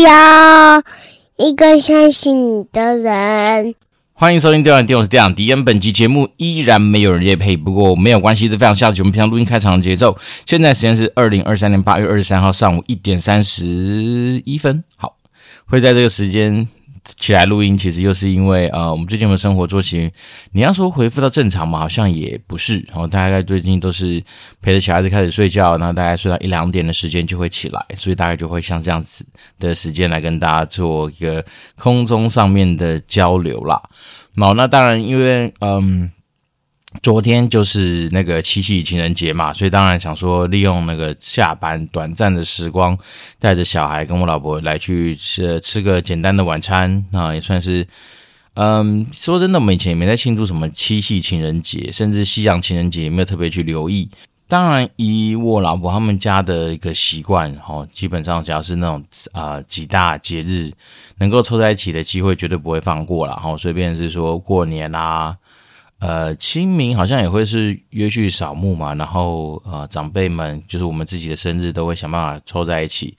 要一个相信你的人。欢迎收听《电玩店》，我是电玩迪恩。本集节目依然没有人夜配，不过没有关系，是非常下集。我们平常录音开场的节奏。现在时间是二零二三年八月二十三号上午一点三十一分。好，会在这个时间。起来录音，其实又是因为呃，我们最近的生活作息，你要说恢复到正常嘛，好像也不是。然后大概最近都是陪着小孩子开始睡觉，然后大概睡到一两点的时间就会起来，所以大概就会像这样子的时间来跟大家做一个空中上面的交流啦。好，那当然因为嗯。昨天就是那个七夕情人节嘛，所以当然想说利用那个下班短暂的时光，带着小孩跟我老婆来去吃吃个简单的晚餐啊，也算是嗯，说真的，我们以前也没在庆祝什么七夕情人节，甚至西洋情人节也没有特别去留意。当然，以我老婆他们家的一个习惯，哈，基本上只要是那种啊、呃、几大节日能够凑在一起的机会，绝对不会放过了。哈，随便是说过年啊。呃，清明好像也会是约去扫墓嘛，然后呃，长辈们就是我们自己的生日都会想办法凑在一起。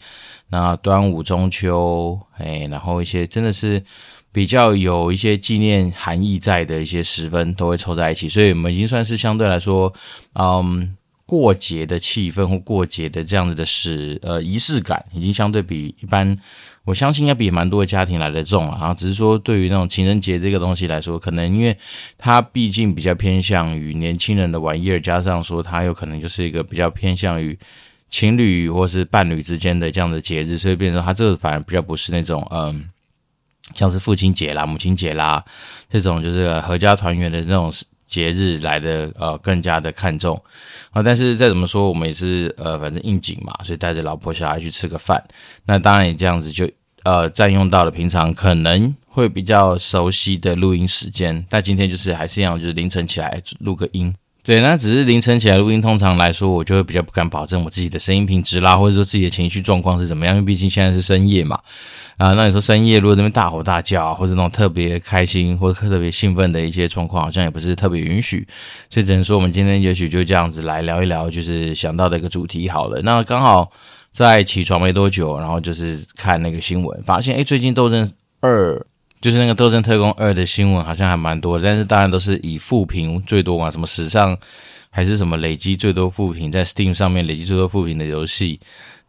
那端午、中秋，哎，然后一些真的是比较有一些纪念含义在的一些时分，都会凑在一起。所以我们已经算是相对来说，嗯，过节的气氛或过节的这样子的时呃仪式感，已经相对比一般。我相信应该比蛮多的家庭来得重了啊，只是说对于那种情人节这个东西来说，可能因为它毕竟比较偏向于年轻人的玩意儿，加上说它有可能就是一个比较偏向于情侣或是伴侣之间的这样的节日，所以变成说它这个反而比较不是那种嗯，像是父亲节啦、母亲节啦这种就是合家团圆的那种。节日来的呃更加的看重啊，但是再怎么说我们也是呃反正应景嘛，所以带着老婆小孩去吃个饭，那当然也这样子就呃占用到了平常可能会比较熟悉的录音时间，但今天就是还是一样，就是凌晨起来录个音。对，那只是凌晨起来录音，通常来说，我就会比较不敢保证我自己的声音品质啦，或者说自己的情绪状况是怎么样，因为毕竟现在是深夜嘛。啊，那你说深夜如果这边大吼大叫，或者那种特别开心或者特别兴奋的一些状况，好像也不是特别允许，所以只能说我们今天也许就这样子来聊一聊，就是想到的一个主题好了。那刚好在起床没多久，然后就是看那个新闻，发现诶最近《斗争二》。就是那个《斗争特工二》的新闻好像还蛮多，但是当然都是以负评最多嘛，什么史上还是什么累积最多负评，在 Steam 上面累积最多负评的游戏，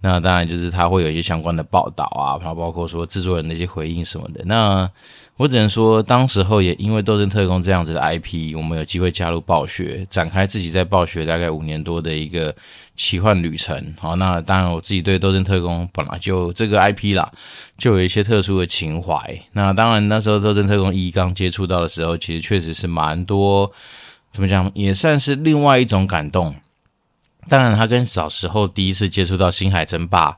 那当然就是它会有一些相关的报道啊，然后包括说制作人的一些回应什么的，那。我只能说，当时候也因为《斗争特工》这样子的 IP，我们有机会加入暴雪，展开自己在暴雪大概五年多的一个奇幻旅程。好，那当然我自己对《斗争特工》本来就这个 IP 啦，就有一些特殊的情怀。那当然那时候《斗争特工一》刚接触到的时候，其实确实是蛮多，怎么讲，也算是另外一种感动。当然，它跟小时候第一次接触到《星海争霸》。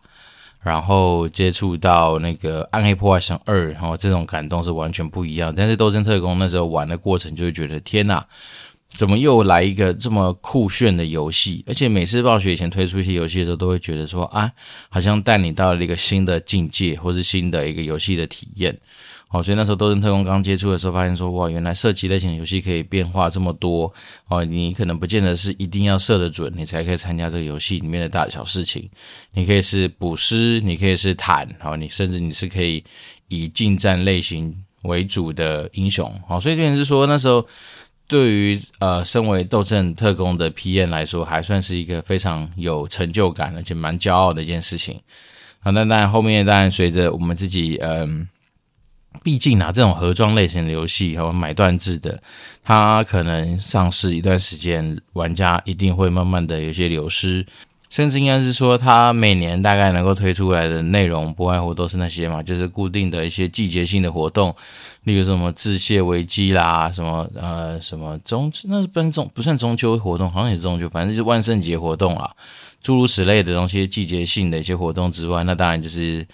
然后接触到那个《暗黑破坏神二》，然后这种感动是完全不一样。但是《斗争特工》那时候玩的过程，就会觉得天哪，怎么又来一个这么酷炫的游戏？而且每次暴雪以前推出一些游戏的时候，都会觉得说啊，好像带你到了一个新的境界，或是新的一个游戏的体验。哦，所以那时候《斗阵特工》刚接触的时候，发现说哇，原来射击类型的游戏可以变化这么多哦！你可能不见得是一定要射得准，你才可以参加这个游戏里面的大小事情。你可以是补尸，你可以是坦，好，你甚至你是可以以近战类型为主的英雄。好，所以变成是说那时候对于呃，身为《斗阵特工》的 P.N 来说，还算是一个非常有成就感而且蛮骄傲的一件事情。好，那当然后面当然随着我们自己嗯。毕竟啊，这种盒装类型的游戏和买断制的，它可能上市一段时间，玩家一定会慢慢的有些流失，甚至应该是说，它每年大概能够推出来的内容，不外乎都是那些嘛，就是固定的一些季节性的活动，例如什么致谢危机啦，什么呃什么中，那是不中不算中秋活动，好像也是中秋，反正就是万圣节活动啦，诸如此类的东西，季节性的一些活动之外，那当然就是。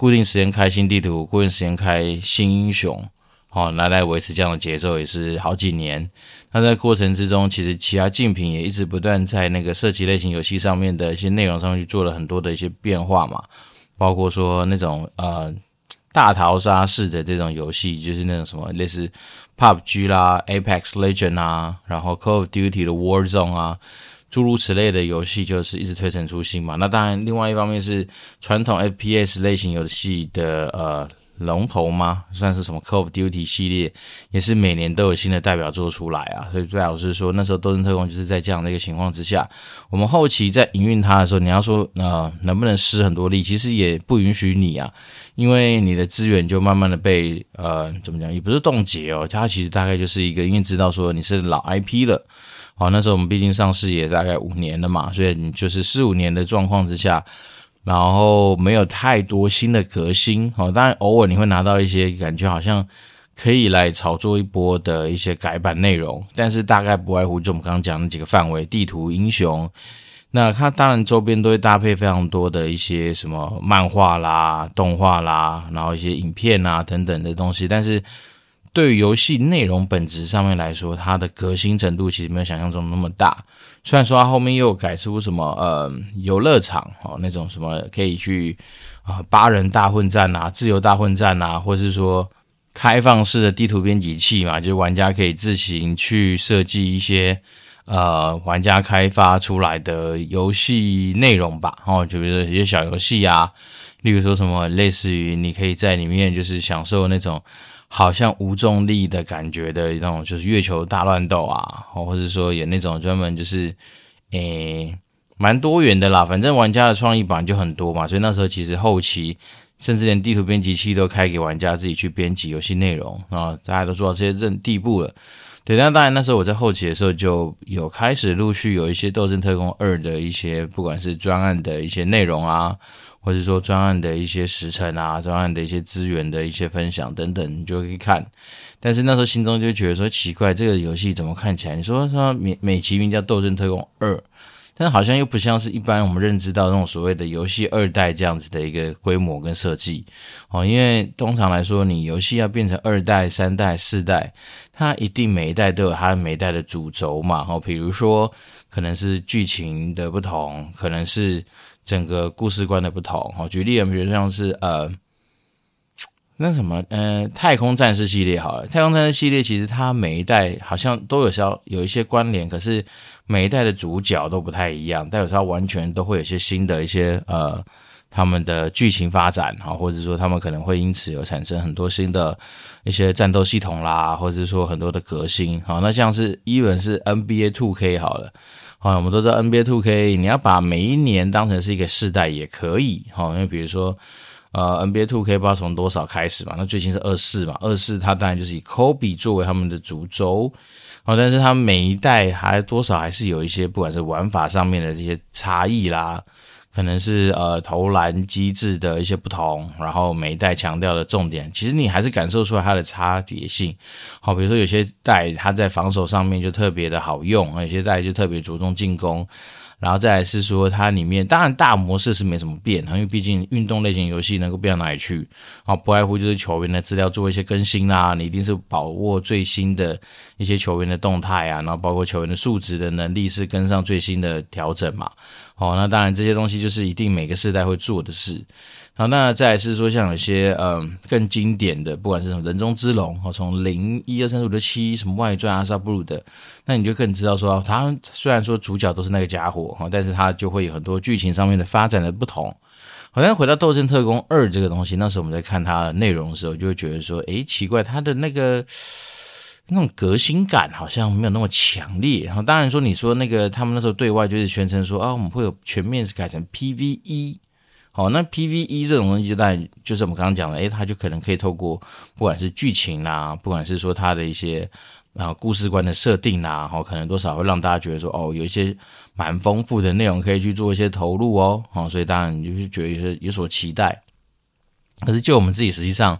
固定时间开新地图，固定时间开新英雄，好，拿来维持这样的节奏也是好几年。那在过程之中，其实其他竞品也一直不断在那个射击类型游戏上面的一些内容上面去做了很多的一些变化嘛，包括说那种呃大逃杀式的这种游戏，就是那种什么类似 PUBG 啦、Apex Legend 啊，然后 Call of Duty 的 Warzone 啊。诸如此类的游戏就是一直推陈出新嘛。那当然，另外一方面是传统 FPS 类型游戏的呃龙头吗？算是什么 Call of Duty 系列，也是每年都有新的代表作出来啊。所以最好是说，那时候《斗阵特工》就是在这样的一个情况之下，我们后期在营运它的时候，你要说呃能不能施很多力，其实也不允许你啊，因为你的资源就慢慢的被呃怎么讲，也不是冻结哦，它其实大概就是一个，因为知道说你是老 IP 了。好，那时候我们毕竟上市也大概五年了嘛，所以你就是四五年的状况之下，然后没有太多新的革新。好，当然偶尔你会拿到一些感觉好像可以来炒作一波的一些改版内容，但是大概不外乎就我们刚刚讲的几个范围：地图、英雄。那它当然周边都会搭配非常多的一些什么漫画啦、动画啦，然后一些影片啊等等的东西，但是。对于游戏内容本质上面来说，它的革新程度其实没有想象中那么大。虽然说它后面又改出什么呃游乐场哦，那种什么可以去啊、八人大混战啊、自由大混战啊，或是说开放式的地图编辑器嘛，就是玩家可以自行去设计一些呃玩家开发出来的游戏内容吧。哦，就比如说一些小游戏啊，例如说什么类似于你可以在里面就是享受那种。好像无重力的感觉的那种，就是月球大乱斗啊，或者说有那种专门就是，诶，蛮多元的啦。反正玩家的创意版就很多嘛，所以那时候其实后期甚至连地图编辑器都开给玩家自己去编辑游戏内容啊，大家都做到这些任地步了。对，那当然那时候我在后期的时候就有开始陆续有一些《斗争特工二》的一些，不管是专案的一些内容啊。或者说专案的一些时程啊，专案的一些资源的一些分享等等，你就可以看。但是那时候心中就觉得说奇怪，这个游戏怎么看起来？你说说美美其名叫《斗争特工二》，但好像又不像是一般我们认知到那种所谓的游戏二代这样子的一个规模跟设计哦。因为通常来说，你游戏要变成二代、三代、四代，它一定每一代都有它每一代的主轴嘛。哦，比如说可能是剧情的不同，可能是。整个故事观的不同，哦，举例，比如像是呃，那什么，呃，太空战士系列，好了，太空战士系列其实它每一代好像都有稍有一些关联，可是每一代的主角都不太一样，但有时候完全都会有些新的一些呃，他们的剧情发展，哈，或者说他们可能会因此有产生很多新的一些战斗系统啦，或者说很多的革新，好，那像是 even 是 NBA 2K 好了。好，我们都知道 NBA 2K，你要把每一年当成是一个世代也可以，哈，因为比如说，呃，NBA 2K 不知道从多少开始嘛，那最近是二四嘛，二四它当然就是以 Kobe 作为他们的主轴，好，但是它每一代还多少还是有一些不管是玩法上面的这些差异啦。可能是呃投篮机制的一些不同，然后每一代强调的重点，其实你还是感受出来它的差别性。好，比如说有些代它在防守上面就特别的好用，有些代就特别着重进攻。然后再来是说，它里面当然大模式是没什么变，因为毕竟运动类型游戏能够变到哪里去？啊，不外乎就是球员的资料做一些更新啦，你一定是把握最新的一些球员的动态啊，然后包括球员的数值的能力是跟上最新的调整嘛。哦，那当然这些东西就是一定每个世代会做的事。好，那再来是说，像有些嗯更经典的，不管是什么人中之龙，哦，从零一二三四五六七什么外传阿萨布鲁的，那你就更知道说，他虽然说主角都是那个家伙哈，但是他就会有很多剧情上面的发展的不同。好像回到《斗争特工二》这个东西，那时候我们在看它的内容的时候，就会觉得说，诶，奇怪，它的那个那种革新感好像没有那么强烈。然后当然说，你说那个他们那时候对外就是宣称说，啊，我们会有全面改成 PVE。哦，那 PVE 这种东西就大概就是我们刚刚讲的，诶，它就可能可以透过不管是剧情啊，不管是说它的一些啊故事观的设定啊，哦，可能多少会让大家觉得说，哦，有一些蛮丰富的内容可以去做一些投入哦，哦，所以当然你就是觉得有些有所期待。可是就我们自己实际上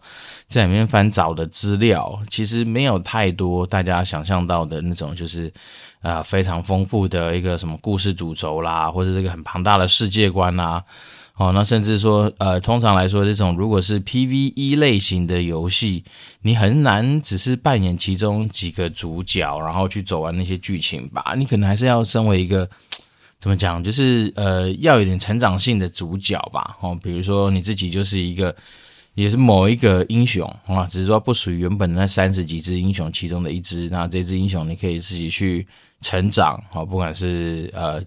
在里面翻找的资料，其实没有太多大家想象到的那种，就是啊、呃、非常丰富的一个什么故事主轴啦，或者这个很庞大的世界观啦。哦，那甚至说，呃，通常来说，这种如果是 PVE 类型的游戏，你很难只是扮演其中几个主角，然后去走完那些剧情吧。你可能还是要身为一个 怎么讲，就是呃，要有点成长性的主角吧。哦，比如说你自己就是一个也是某一个英雄啊，只是说不属于原本那三十几只英雄其中的一只。那这只英雄你可以自己去成长啊，不管是呃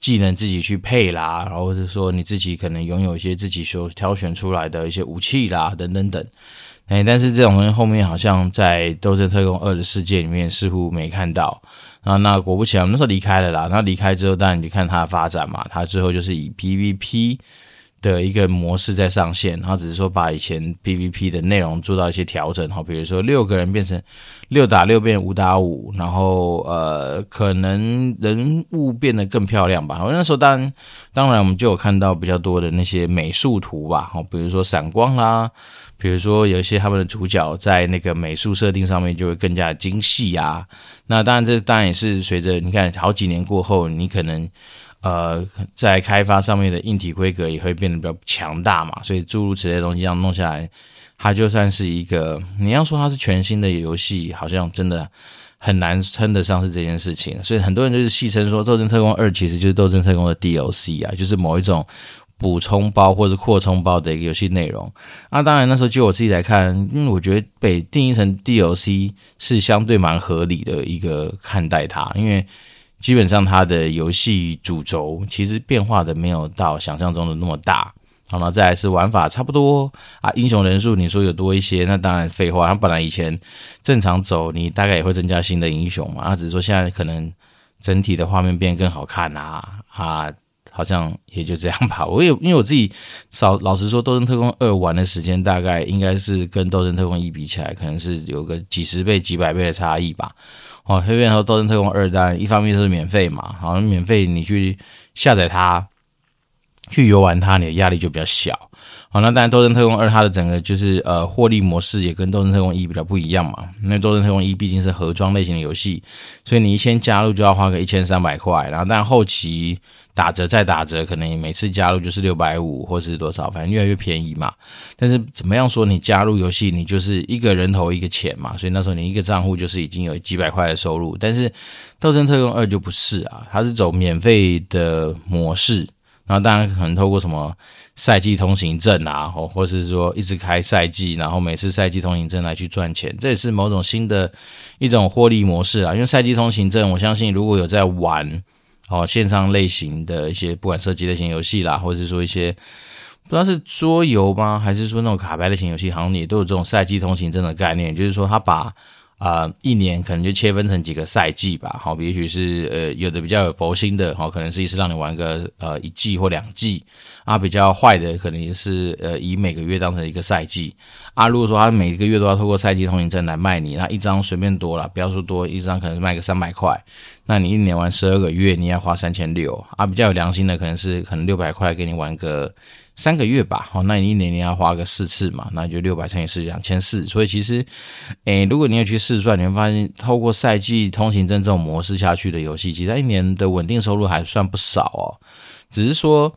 技能自己去配啦，然后是说你自己可能拥有一些自己所挑选出来的一些武器啦，等等等。哎，但是这种东西后面好像在《斗争特工二》的世界里面似乎没看到。啊，那果不其然，那时候离开了啦。那离开之后，当然你就看它的发展嘛，它之后就是以 PVP。的一个模式在上线，然后只是说把以前 PVP 的内容做到一些调整，哈，比如说六个人变成六打六变五打五，然后呃，可能人物变得更漂亮吧。那时候当然当然我们就有看到比较多的那些美术图吧，哈，比如说闪光啦，比如说有一些他们的主角在那个美术设定上面就会更加精细啊。那当然这当然也是随着你看好几年过后，你可能。呃，在开发上面的硬体规格也会变得比较强大嘛，所以诸如此类的东西这样弄下来，它就算是一个你要说它是全新的游戏，好像真的很难称得上是这件事情。所以很多人就是戏称说，《斗争特工二》其实就是《斗争特工》的 DLC 啊，就是某一种补充包或者扩充包的一个游戏内容。那、啊、当然那时候就我自己来看，因为我觉得被定义成 DLC 是相对蛮合理的一个看待它，因为。基本上它的游戏主轴其实变化的没有到想象中的那么大，好，那再来是玩法差不多啊，英雄人数你说有多一些，那当然废话，它本来以前正常走你大概也会增加新的英雄嘛，啊，只是说现在可能整体的画面变更好看啊，啊，好像也就这样吧。我也因为我自己少老实说，《斗阵特工二》玩的时间大概应该是跟《斗阵特工一》比起来，可能是有个几十倍、几百倍的差异吧。哦，黑变和斗阵特工二，当然一方面是免费嘛，好像免费你去下载它，去游玩它，你的压力就比较小。好，那当然斗阵特工二它的整个就是呃获利模式也跟斗阵特工一比较不一样嘛，因为斗阵特工一毕竟是盒装类型的游戏，所以你先加入就要花个一千三百块，然后但后期。打折再打折，可能你每次加入就是六百五，或是多少，反正越来越便宜嘛。但是怎么样说，你加入游戏，你就是一个人头一个钱嘛，所以那时候你一个账户就是已经有几百块的收入。但是《斗阵特工二》就不是啊，它是走免费的模式，然后当然可能透过什么赛季通行证啊，或或是说一直开赛季，然后每次赛季通行证来去赚钱，这也是某种新的一种获利模式啊。因为赛季通行证，我相信如果有在玩。哦，线上类型的一些，不管射击类型游戏啦，或者是说一些不知道是桌游吗，还是说那种卡牌类型游戏，好像也都有这种赛季通行证的概念，就是说他把啊、一年可能就切分成几个赛季吧。好，也许是呃有的比较有佛心的，好，可能是一次让你玩个呃一季或两季啊，比较坏的可能也是呃以每个月当成一个赛季啊。如果说他每一个月都要透过赛季通行证来卖你，那一张随便多了，不要说多，一张可能卖个三百块。那你一年玩十二个月，你要花三千六啊。比较有良心的，可能是可能六百块给你玩个三个月吧。好，那你一年你要花个四次嘛，那就六百乘以四，两千四。所以其实，诶，如果你要去试算，你会发现，透过赛季通行证这种模式下去的游戏，其实它一年的稳定收入还算不少哦。只是说。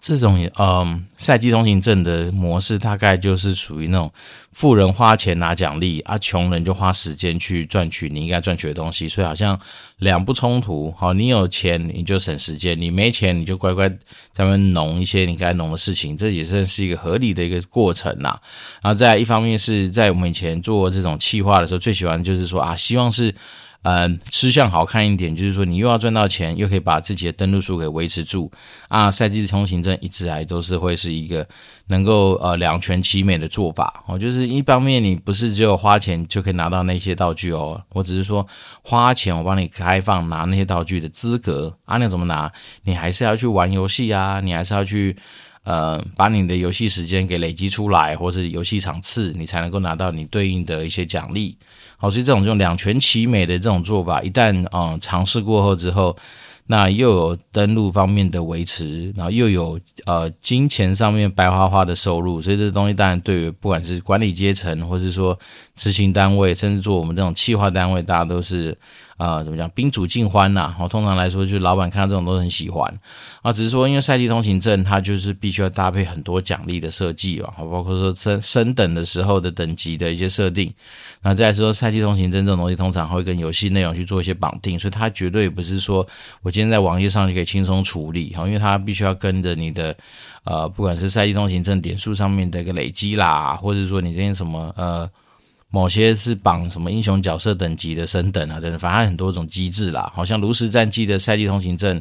这种嗯，赛季通行证的模式，大概就是属于那种富人花钱拿奖励啊，穷人就花时间去赚取你应该赚取的东西，所以好像两不冲突。好，你有钱你就省时间，你没钱你就乖乖咱们弄一些你该弄的事情，这也算是一个合理的一个过程呐。然后再一方面是在我们以前做这种企划的时候，最喜欢就是说啊，希望是。嗯，吃相好看一点，就是说你又要赚到钱，又可以把自己的登录数给维持住啊。赛季的通行证一直来都是会是一个能够呃两全其美的做法哦。就是一方面你不是只有花钱就可以拿到那些道具哦，我只是说花钱我帮你开放拿那些道具的资格啊。那怎么拿？你还是要去玩游戏啊，你还是要去呃把你的游戏时间给累积出来，或是游戏场次，你才能够拿到你对应的一些奖励。好，所以这种这种两全其美的这种做法，一旦嗯尝试过后之后，那又有登录方面的维持，然后又有呃金钱上面白花花的收入，所以这东西当然对于不管是管理阶层，或是说执行单位，甚至做我们这种企划单位，大家都是啊、呃，怎么讲？宾主尽欢呐、啊！哦，通常来说，就是老板看到这种都很喜欢啊。只是说，因为赛季通行证它就是必须要搭配很多奖励的设计啊，包括说升升等的时候的等级的一些设定。那再来说，赛季通行证这种东西，通常会跟游戏内容去做一些绑定，所以它绝对不是说我今天在网页上就可以轻松处理哈，因为它必须要跟着你的呃，不管是赛季通行证点数上面的一个累积啦，或者说你这些什么呃。某些是绑什么英雄角色等级的升等啊等等，反正很多种机制啦。好像炉石战记的赛季通行证，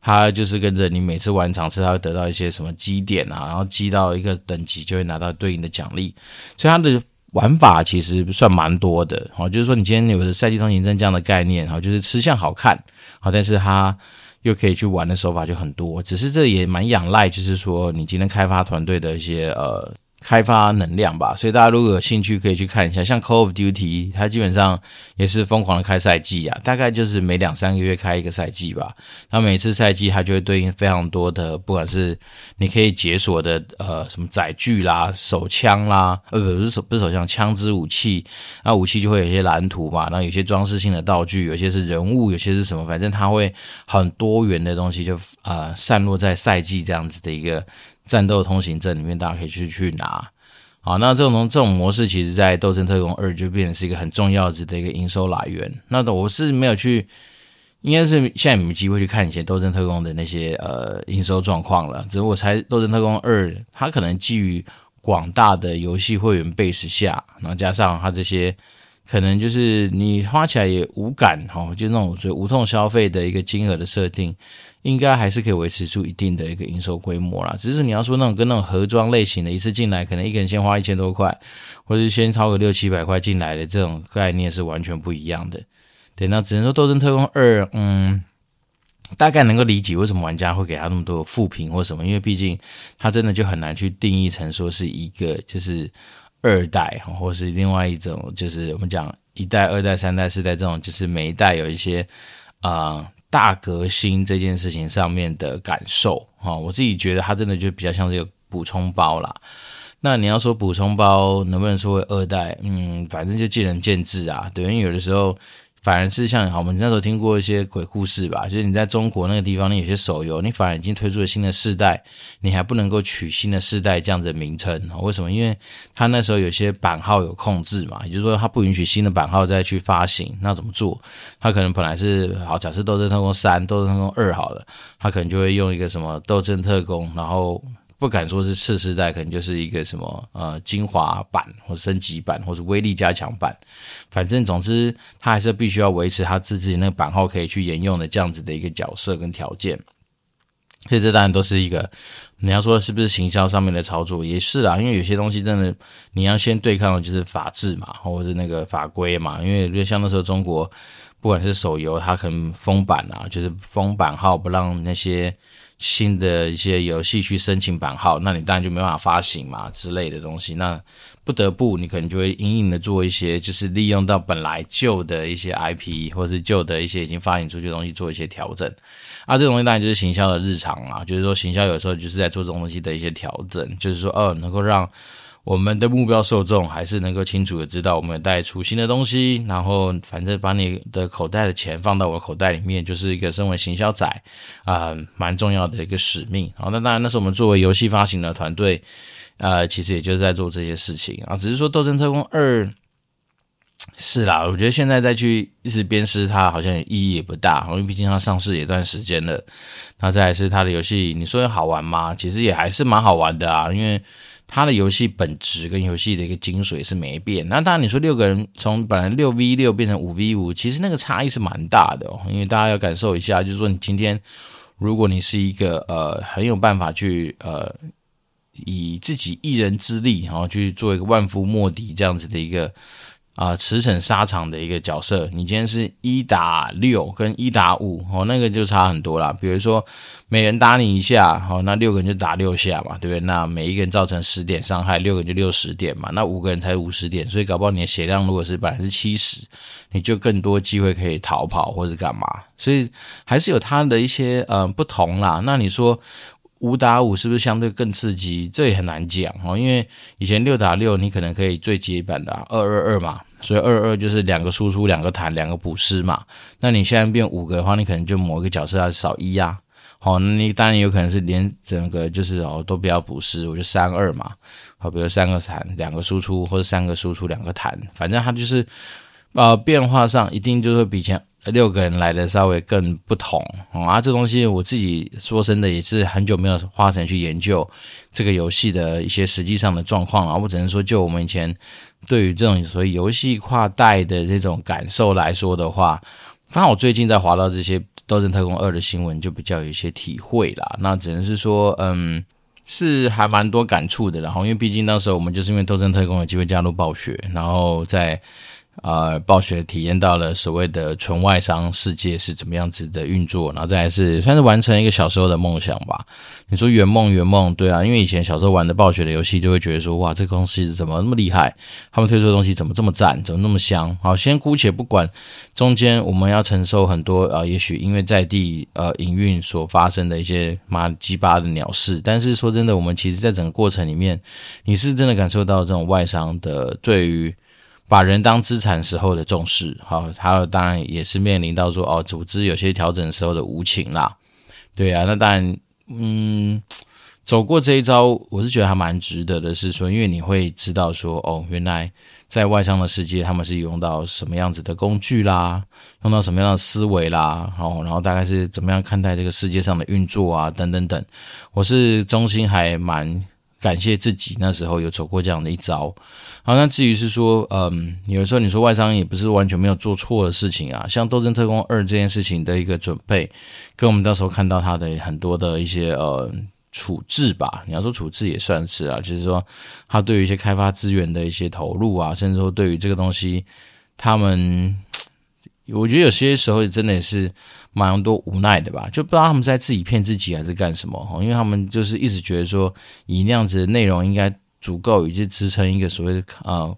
它就是跟着你每次玩场次，它会得到一些什么积点啊，然后积到一个等级就会拿到对应的奖励。所以它的玩法其实算蛮多的。好，就是说你今天有的赛季通行证这样的概念，好，就是吃相好看，好，但是它又可以去玩的手法就很多。只是这也蛮仰赖，就是说你今天开发团队的一些呃。开发能量吧，所以大家如果有兴趣，可以去看一下。像 Call of Duty，它基本上也是疯狂的开赛季啊，大概就是每两三个月开一个赛季吧。那每次赛季它就会对应非常多的，不管是你可以解锁的呃什么载具啦、手枪啦，呃不是手不是手枪，枪支武器。那武器就会有一些蓝图嘛，然后有些装饰性的道具，有些是人物，有些是什么，反正它会很多元的东西就啊、呃、散落在赛季这样子的一个。战斗通行证里面，大家可以去去拿。好，那这种这种模式，其实在《斗争特工二》就变成是一个很重要的一个营收来源。那我是没有去，应该是现在没机会去看以前《斗争特工》的那些呃营收状况了。只是我猜，《斗争特工二》它可能基于广大的游戏会员 base 下，然后加上它这些可能就是你花起来也无感哈，就那种所谓无痛消费的一个金额的设定。应该还是可以维持住一定的一个营收规模啦，只是你要说那种跟那种盒装类型的，一次进来可能一个人先花一千多块，或者是先掏个六七百块进来的这种概念是完全不一样的。对，那只能说《斗争特工二》，嗯，大概能够理解为什么玩家会给他那么多负评或什么，因为毕竟他真的就很难去定义成说是一个就是二代，或是另外一种就是我们讲一代、二代、三代、四代这种，就是每一代有一些啊。大革新这件事情上面的感受哈，我自己觉得它真的就比较像这个补充包啦。那你要说补充包能不能说为二代？嗯，反正就见仁见智啊。对，因为有的时候。反而是像好，我们那时候听过一些鬼故事吧，就是你在中国那个地方，你有些手游，你反而已经推出了新的世代，你还不能够取新的世代这样子的名称，为什么？因为他那时候有些版号有控制嘛，也就是说他不允许新的版号再去发行，那怎么做？他可能本来是好，假设斗阵特工三、斗阵特工二好了，他可能就会用一个什么斗阵特工，然后。不敢说是次世代，可能就是一个什么呃精华版或升级版，或者威力加强版。反正总之，他还是必须要维持他自己那个版号可以去沿用的这样子的一个角色跟条件。所以这当然都是一个你要说是不是行销上面的操作，也是啊。因为有些东西真的你要先对抗的就是法制嘛，或者是那个法规嘛。因为就像那时候中国，不管是手游，它可能封版啊，就是封版号不让那些。新的一些游戏去申请版号，那你当然就没办法发行嘛之类的东西。那不得不，你可能就会隐隐的做一些，就是利用到本来旧的一些 IP 或者是旧的一些已经发行出去的东西做一些调整。啊，这种东西当然就是行销的日常啊，就是说行销有时候就是在做这种东西的一些调整，就是说，哦，能够让。我们的目标受众还是能够清楚的知道我们带出新的东西，然后反正把你的口袋的钱放到我的口袋里面，就是一个身为行销仔啊、蛮重要的一个使命。好，那当然那是我们作为游戏发行的团队，呃，其实也就是在做这些事情啊。只是说《斗争特工二》是啦，我觉得现在再去一直鞭尸它，好像意义也不大，因为毕竟它上市也一段时间了。那再来是它的游戏，你说好玩吗？其实也还是蛮好玩的啊，因为。它的游戏本质跟游戏的一个精髓是没变。那当然，你说六个人从本来六 v 六变成五 v 五，其实那个差异是蛮大的哦。因为大家要感受一下，就是说你今天如果你是一个呃很有办法去呃以自己一人之力然后去做一个万夫莫敌这样子的一个。啊，驰骋沙场的一个角色，你今天是一打六跟一打五哦，那个就差很多啦。比如说，每人打你一下，哦，那六个人就打六下嘛，对不对？那每一个人造成十点伤害，六个人就六十点嘛，那五个人才五十点，所以搞不好你的血量如果是百分之七十，你就更多机会可以逃跑或者干嘛。所以还是有它的一些呃不同啦。那你说？五打五是不是相对更刺激？这也很难讲哦，因为以前六打六，你可能可以最基本的二二二嘛，所以二二就是两个输出，两个弹，两个补失嘛。那你现在变五个的话，你可能就某一个角色要少一呀。好，那你当然有可能是连整个就是哦都不要补失，我就三二嘛。好，比如三个弹，两个输出，或者三个输出，两个弹，反正它就是呃变化上一定就会比前六个人来的稍微更不同。啊，这东西我自己说真的也是很久没有花钱去研究这个游戏的一些实际上的状况啊。我只能说，就我们以前对于这种所谓游戏跨代的这种感受来说的话，刚好我最近在滑到这些。《斗阵特工二》的新闻就比较有一些体会啦，那只能是说，嗯，是还蛮多感触的。然后，因为毕竟那时候我们就是因为《斗阵特工》有机会加入暴雪，然后在。呃，暴雪体验到了所谓的纯外商世界是怎么样子的运作，然后再来是算是完成一个小时候的梦想吧。你说圆梦圆梦，对啊，因为以前小时候玩的暴雪的游戏，就会觉得说，哇，这个东西怎么那么厉害？他们推出的东西怎么这么赞？怎么那么香？好，先姑且不管中间我们要承受很多呃，也许因为在地呃营运所发生的一些妈鸡巴的鸟事，但是说真的，我们其实在整个过程里面，你是真的感受到这种外商的对于。把人当资产时候的重视，好，还有当然也是面临到说哦，组织有些调整时候的无情啦，对啊，那当然，嗯，走过这一招，我是觉得还蛮值得的，是说，因为你会知道说哦，原来在外商的世界，他们是用到什么样子的工具啦，用到什么样的思维啦，哦，然后大概是怎么样看待这个世界上的运作啊，等等等，我是中心还蛮感谢自己那时候有走过这样的一遭。好，那至于是说，嗯，有的时候你说外商也不是完全没有做错的事情啊，像《斗争特工二》这件事情的一个准备，跟我们到时候看到他的很多的一些呃处置吧，你要说处置也算是啊，就是说他对于一些开发资源的一些投入啊，甚至说对于这个东西，他们我觉得有些时候真的也是蛮多无奈的吧，就不知道他们在自己骗自己还是干什么哈，因为他们就是一直觉得说以那样子的内容应该。足够以及支撑一个所谓的呃，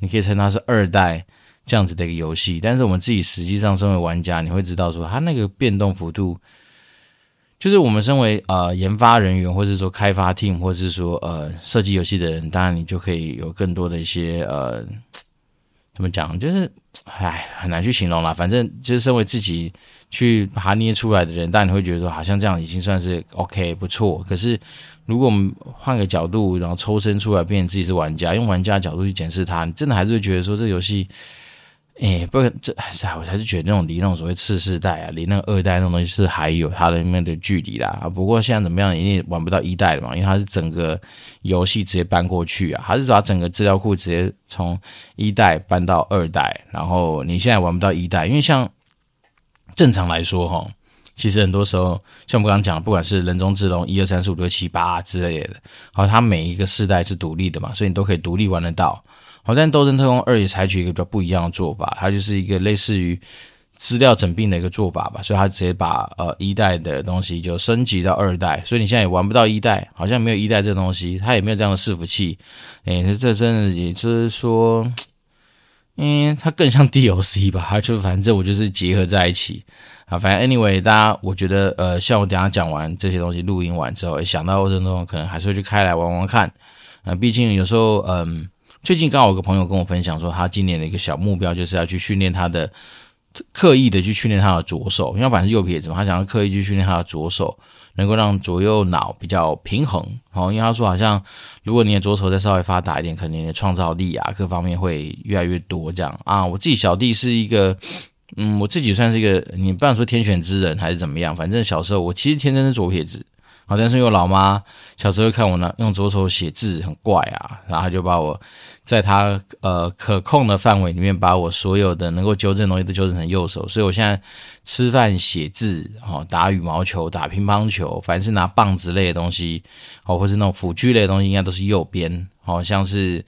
你可以称它是二代这样子的一个游戏，但是我们自己实际上身为玩家，你会知道说它那个变动幅度，就是我们身为呃研发人员，或者说开发 team，或者是说呃设计游戏的人，当然你就可以有更多的一些呃，怎么讲，就是哎很难去形容啦，反正就是身为自己去把它捏出来的人，但你会觉得说好像这样已经算是 OK 不错，可是。如果我们换个角度，然后抽身出来，变成自己是玩家，用玩家的角度去检视它，你真的还是会觉得说这游戏，哎，不，这还是我还是觉得那种离那种所谓次世代啊，离那个二代那种东西是还有它的那个距离啦。不过现在怎么样，已经玩不到一代了嘛，因为它是整个游戏直接搬过去啊，还是把整个资料库直接从一代搬到二代，然后你现在玩不到一代，因为像正常来说哈。其实很多时候，像我们刚刚讲，不管是人中之龙一二三四五六七八之类的，好，它每一个世代是独立的嘛，所以你都可以独立玩得到。好，但斗争特工二也采取一个比较不一样的做法，它就是一个类似于资料整并的一个做法吧，所以它直接把呃一代的东西就升级到二代，所以你现在也玩不到一代，好像没有一代这东西，它也没有这样的伺服器。诶，这真的也就是说，嗯，它更像 DLC 吧，它就反正我就是结合在一起。啊，反正 anyway，大家我觉得，呃，像我等下讲完这些东西，录音完之后，想到这种可能还是会去开来玩玩看。啊，毕竟有时候，嗯，最近刚好有个朋友跟我分享说，他今年的一个小目标就是要去训练他的，刻意的去训练他的左手，因为反正是右撇子嘛，他想要刻意去训练他的左手，能够让左右脑比较平衡。好，因为他说好像如果你的左手再稍微发达一点，可能你的创造力啊各方面会越来越多这样啊。我自己小弟是一个。嗯，我自己算是一个，你不想说天选之人还是怎么样，反正小时候我其实天生是左撇子，好，但是因为老妈小时候看我呢用左手写字很怪啊，然后她就把我在她呃可控的范围里面，把我所有的能够纠正的东西都纠正成右手，所以我现在吃饭写字，哦，打羽毛球、打乒乓球，凡是拿棒子类的东西，哦，或是那种辅具类的东西，应该都是右边，好像是。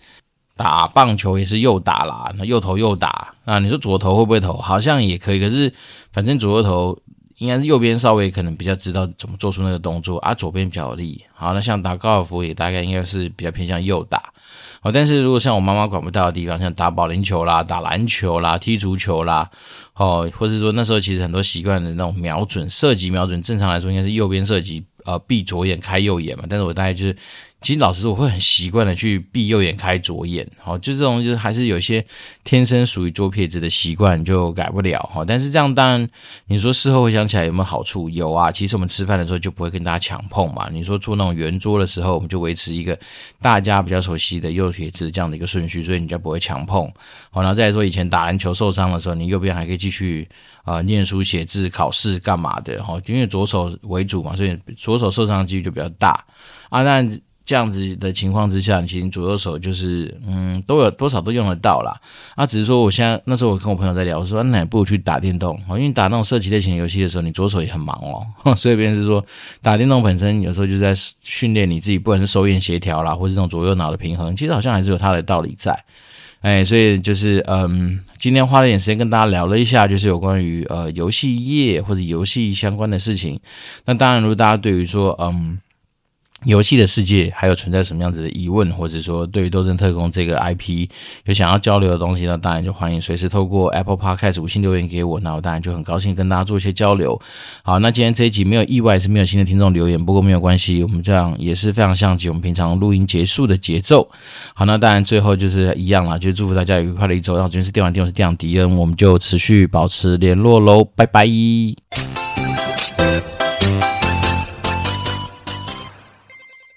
打棒球也是右打啦，那右投右打啊。你说左投会不会投？好像也可以，可是反正左右投应该是右边稍微可能比较知道怎么做出那个动作啊，左边比较有力。好，那像打高尔夫也大概应该是比较偏向右打。好，但是如果像我妈妈管不到的地方，像打保龄球啦、打篮球啦、踢足球啦，哦，或者说那时候其实很多习惯的那种瞄准射击瞄准，正常来说应该是右边射击，呃，闭左眼开右眼嘛。但是我大概就是。其实老实说，我会很习惯的去闭右眼开左眼，好，就这种就是还是有些天生属于左撇子的习惯，就改不了哈。但是这样当然，你说事后回想起来有没有好处？有啊，其实我们吃饭的时候就不会跟大家抢碰嘛。你说做那种圆桌的时候，我们就维持一个大家比较熟悉的右撇子这样的一个顺序，所以你就不会抢碰。好，然后再来说以前打篮球受伤的时候，你右边还可以继续啊、念书写字、考试干嘛的哈，因为左手为主嘛，所以左手受伤几率就比较大啊。那这样子的情况之下，其实左右手就是嗯，都有多少都用得到啦。啊，只是说我现在那时候我跟我朋友在聊，我说那你不如去打电动，因为打那种射击类型游戏的时候，你左手也很忙哦。所以别人是说打电动本身有时候就在训练你自己，不管是手眼协调啦，或者这种左右脑的平衡，其实好像还是有它的道理在。哎，所以就是嗯，今天花了点时间跟大家聊了一下，就是有关于呃游戏业或者游戏相关的事情。那当然，如果大家对于说嗯。游戏的世界还有存在什么样子的疑问，或者说对于《斗阵特工》这个 IP 有想要交流的东西呢？当然就欢迎随时透过 Apple Podcast 五星留言给我，那我当然就很高兴跟大家做一些交流。好，那今天这一集没有意外是没有新的听众留言，不过没有关系，我们这样也是非常像极我们平常录音结束的节奏。好，那当然最后就是一样啦，就祝福大家愉快的一周。然后今天是电玩电，我是电玩迪恩，我们就持续保持联络喽，拜拜。